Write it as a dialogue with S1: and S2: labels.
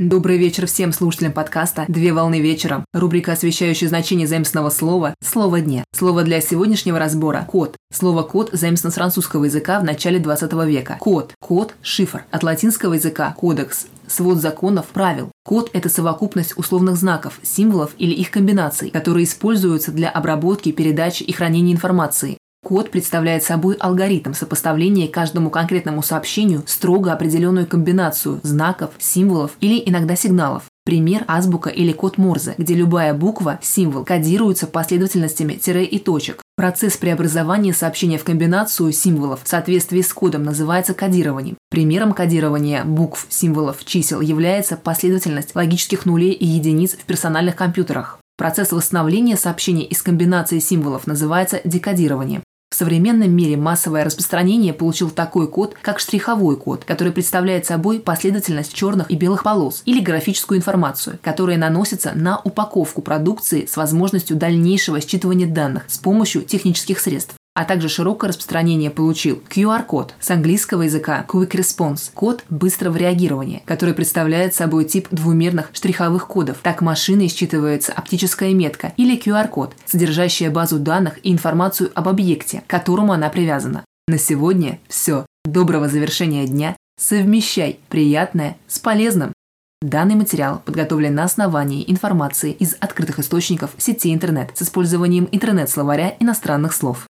S1: Добрый вечер всем слушателям подкаста «Две волны вечером». Рубрика, освещающая значение заимственного слова «Слово дня». Слово для сегодняшнего разбора – код. Слово «код» заимствовано с французского языка в начале 20 века. Код. Код – шифр. От латинского языка – кодекс свод законов, правил. Код – это совокупность условных знаков, символов или их комбинаций, которые используются для обработки, передачи и хранения информации. Код представляет собой алгоритм сопоставления каждому конкретному сообщению строго определенную комбинацию знаков, символов или иногда сигналов. Пример – азбука или код Морзе, где любая буква, символ кодируется последовательностями тире и точек. Процесс преобразования сообщения в комбинацию символов в соответствии с кодом называется кодированием. Примером кодирования букв, символов, чисел является последовательность логических нулей и единиц в персональных компьютерах. Процесс восстановления сообщений из комбинации символов называется декодированием. Современном мире массовое распространение получил такой код, как штриховой код, который представляет собой последовательность черных и белых полос или графическую информацию, которая наносится на упаковку продукции с возможностью дальнейшего считывания данных с помощью технических средств а также широкое распространение получил QR-код с английского языка Quick Response – код быстрого реагирования, который представляет собой тип двумерных штриховых кодов. Так машиной считывается оптическая метка или QR-код, содержащая базу данных и информацию об объекте, к которому она привязана. На сегодня все. Доброго завершения дня. Совмещай приятное с полезным. Данный материал подготовлен на основании информации из открытых источников сети интернет с использованием интернет-словаря иностранных слов.